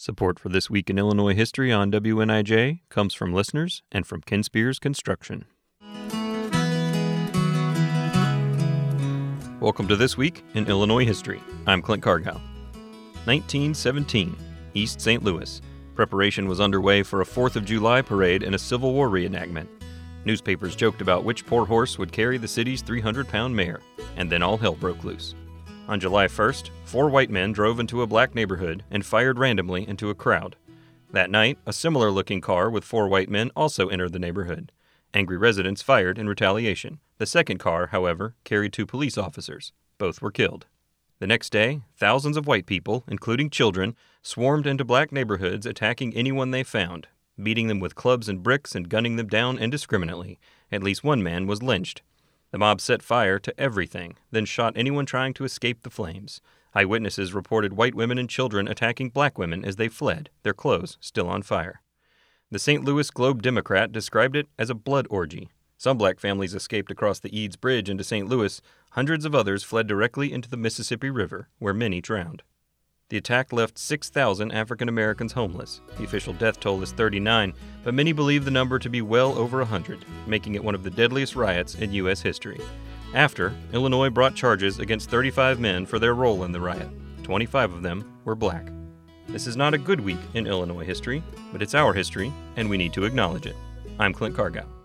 Support for This Week in Illinois History on WNIJ comes from listeners and from Ken Spears Construction. Welcome to This Week in Illinois History. I'm Clint Cargile. 1917, East St. Louis. Preparation was underway for a 4th of July parade and a Civil War reenactment. Newspapers joked about which poor horse would carry the city's 300 pound mayor, and then all hell broke loose. On July 1st, four white men drove into a black neighborhood and fired randomly into a crowd. That night, a similar looking car with four white men also entered the neighborhood. Angry residents fired in retaliation. The second car, however, carried two police officers. Both were killed. The next day, thousands of white people, including children, swarmed into black neighborhoods attacking anyone they found, beating them with clubs and bricks and gunning them down indiscriminately. At least one man was lynched. The mob set fire to everything, then shot anyone trying to escape the flames. Eyewitnesses reported white women and children attacking black women as they fled, their clothes still on fire. The St. Louis Globe Democrat described it as a blood orgy. Some black families escaped across the Eads Bridge into St. Louis. Hundreds of others fled directly into the Mississippi River, where many drowned. The attack left 6,000 African Americans homeless. The official death toll is 39, but many believe the number to be well over 100, making it one of the deadliest riots in U.S. history. After, Illinois brought charges against 35 men for their role in the riot. 25 of them were black. This is not a good week in Illinois history, but it's our history, and we need to acknowledge it. I'm Clint Cargile.